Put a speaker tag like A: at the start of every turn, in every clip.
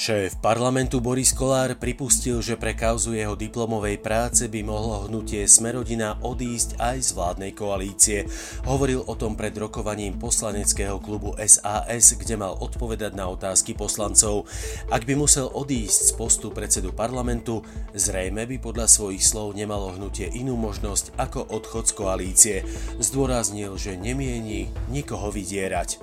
A: Šéf parlamentu Boris Kolár pripustil, že pre kauzu jeho diplomovej práce by mohlo hnutie Smerodina odísť aj z vládnej koalície. Hovoril o tom pred rokovaním poslaneckého klubu SAS, kde mal odpovedať na otázky poslancov. Ak by musel odísť z postu predsedu parlamentu, zrejme by podľa svojich slov nemalo hnutie inú možnosť ako odchod z koalície. Zdôraznil, že nemieni nikoho vydierať.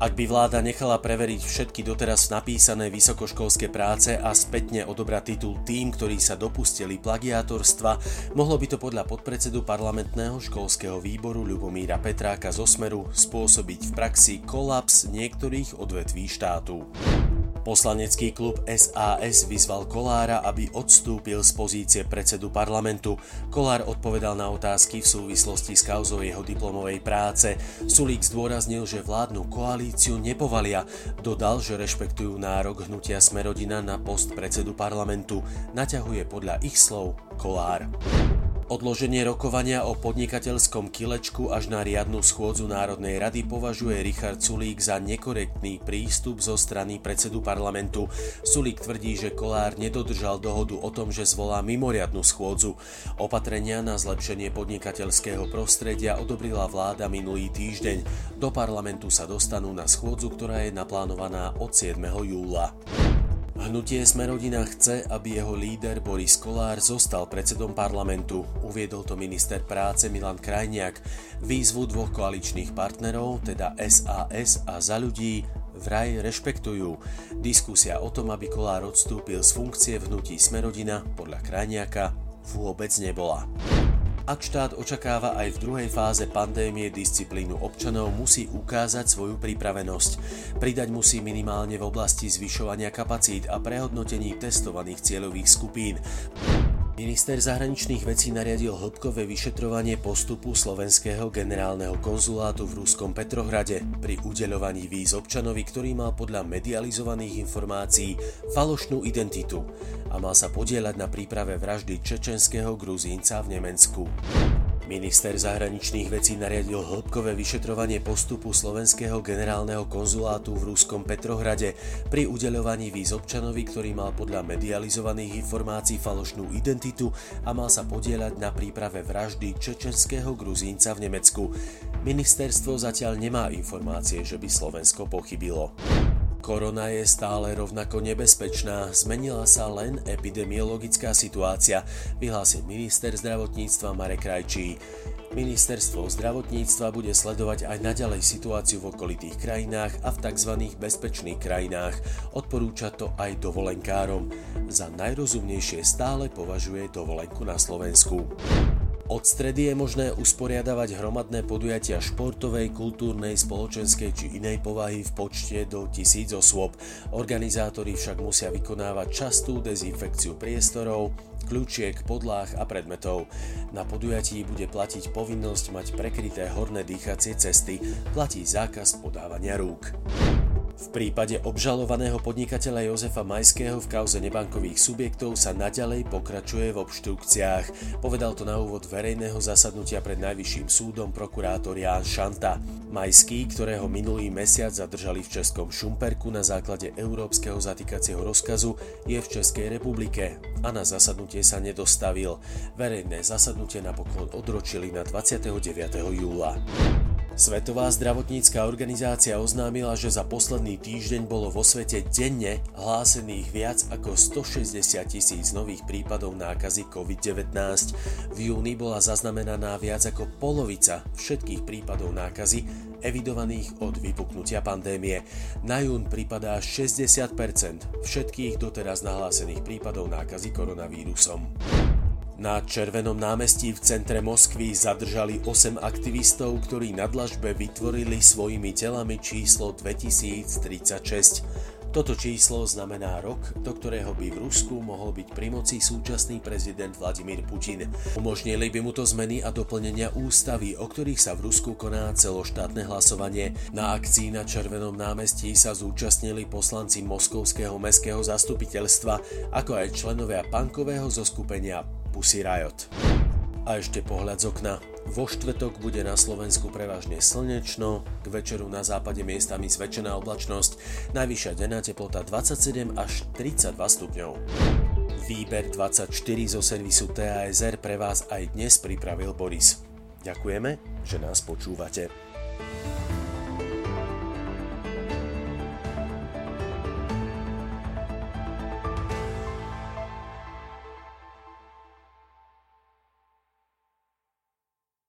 A: Ak by vláda nechala preveriť všetky doteraz napísané vysokoškolské práce a spätne odobrať titul tým, ktorí sa dopustili plagiátorstva, mohlo by to podľa podpredsedu parlamentného školského výboru Ľubomíra Petráka z Osmeru spôsobiť v praxi kolaps niektorých odvetví štátu. Poslanecký klub SAS vyzval Kolára, aby odstúpil z pozície predsedu parlamentu. Kolár odpovedal na otázky v súvislosti s kauzou jeho diplomovej práce. Sulík zdôraznil, že vládnu koalíciu nepovalia. Dodal, že rešpektujú nárok hnutia Smerodina na post predsedu parlamentu. Naťahuje podľa ich slov Kolár. Odloženie rokovania o podnikateľskom kilečku až na riadnu schôdzu Národnej rady považuje Richard Sulík za nekorektný prístup zo strany predsedu parlamentu. Sulík tvrdí, že Kolár nedodržal dohodu o tom, že zvolá mimoriadnu schôdzu. Opatrenia na zlepšenie podnikateľského prostredia odobrila vláda minulý týždeň. Do parlamentu sa dostanú na schôdzu, ktorá je naplánovaná od 7. júla. Hnutie Smerodina chce, aby jeho líder Boris Kolár zostal predsedom parlamentu. Uviedol to minister práce Milan Krajniak. Výzvu dvoch koaličných partnerov, teda SAS a za ľudí, vraj rešpektujú. Diskusia o tom, aby Kolár odstúpil z funkcie v hnutí Smerodina, podľa Krajniaka, vôbec nebola. Ak štát očakáva aj v druhej fáze pandémie disciplínu občanov, musí ukázať svoju pripravenosť. Pridať musí minimálne v oblasti zvyšovania kapacít a prehodnotení testovaných cieľových skupín. Minister zahraničných vecí nariadil hĺbkové vyšetrovanie postupu slovenského generálneho konzulátu v Ruskom Petrohrade pri udeľovaní víz občanovi, ktorý mal podľa medializovaných informácií falošnú identitu a mal sa podielať na príprave vraždy čečenského gruzínca v Nemecku. Minister zahraničných vecí nariadil hĺbkové vyšetrovanie postupu slovenského generálneho konzulátu v Ruskom Petrohrade pri udeľovaní víz občanovi, ktorý mal podľa medializovaných informácií falošnú identitu a mal sa podielať na príprave vraždy čečenského gruzínca v Nemecku. Ministerstvo zatiaľ nemá informácie, že by Slovensko pochybilo. Korona je stále rovnako nebezpečná, zmenila sa len epidemiologická situácia, vyhlásil minister zdravotníctva Marek Krajčí. Ministerstvo zdravotníctva bude sledovať aj naďalej situáciu v okolitých krajinách a v tzv. bezpečných krajinách. Odporúča to aj dovolenkárom. Za najrozumnejšie stále považuje dovolenku na Slovensku. Od stredy je možné usporiadavať hromadné podujatia športovej, kultúrnej, spoločenskej či inej povahy v počte do tisíc osôb. Organizátori však musia vykonávať častú dezinfekciu priestorov, kľúčiek, podláh a predmetov. Na podujatí bude platiť povinnosť mať prekryté horné dýchacie cesty, platí zákaz podávania rúk. V prípade obžalovaného podnikateľa Jozefa Majského v kauze nebankových subjektov sa naďalej pokračuje v obštrukciách. Povedal to na úvod verejného zasadnutia pred Najvyšším súdom prokurátor Ján Šanta. Majský, ktorého minulý mesiac zadržali v Českom Šumperku na základe európskeho zatýkacieho rozkazu, je v Českej republike a na zasadnutie sa nedostavil. Verejné zasadnutie napokon odročili na 29. júla. Svetová zdravotnícka organizácia oznámila, že za posledný týždeň bolo vo svete denne hlásených viac ako 160 tisíc nových prípadov nákazy COVID-19. V júni bola zaznamenaná viac ako polovica všetkých prípadov nákazy evidovaných od vypuknutia pandémie. Na jún pripadá 60% všetkých doteraz nahlásených prípadov nákazy koronavírusom. Na Červenom námestí v centre Moskvy zadržali 8 aktivistov, ktorí na dlažbe vytvorili svojimi telami číslo 2036. Toto číslo znamená rok, do ktorého by v Rusku mohol byť pri moci súčasný prezident Vladimír Putin. Umožnili by mu to zmeny a doplnenia ústavy, o ktorých sa v Rusku koná celoštátne hlasovanie. Na akcii na Červenom námestí sa zúčastnili poslanci Moskovského mestského zastupiteľstva, ako aj členovia pankového zoskupenia Pussy Riot. A ešte pohľad z okna. Vo štvrtok bude na Slovensku prevažne slnečno, k večeru na západe miestami zväčšená oblačnosť, najvyššia denná teplota 27 až 32 stupňov. Výber 24 zo servisu TASR pre vás aj dnes pripravil Boris. Ďakujeme, že nás počúvate.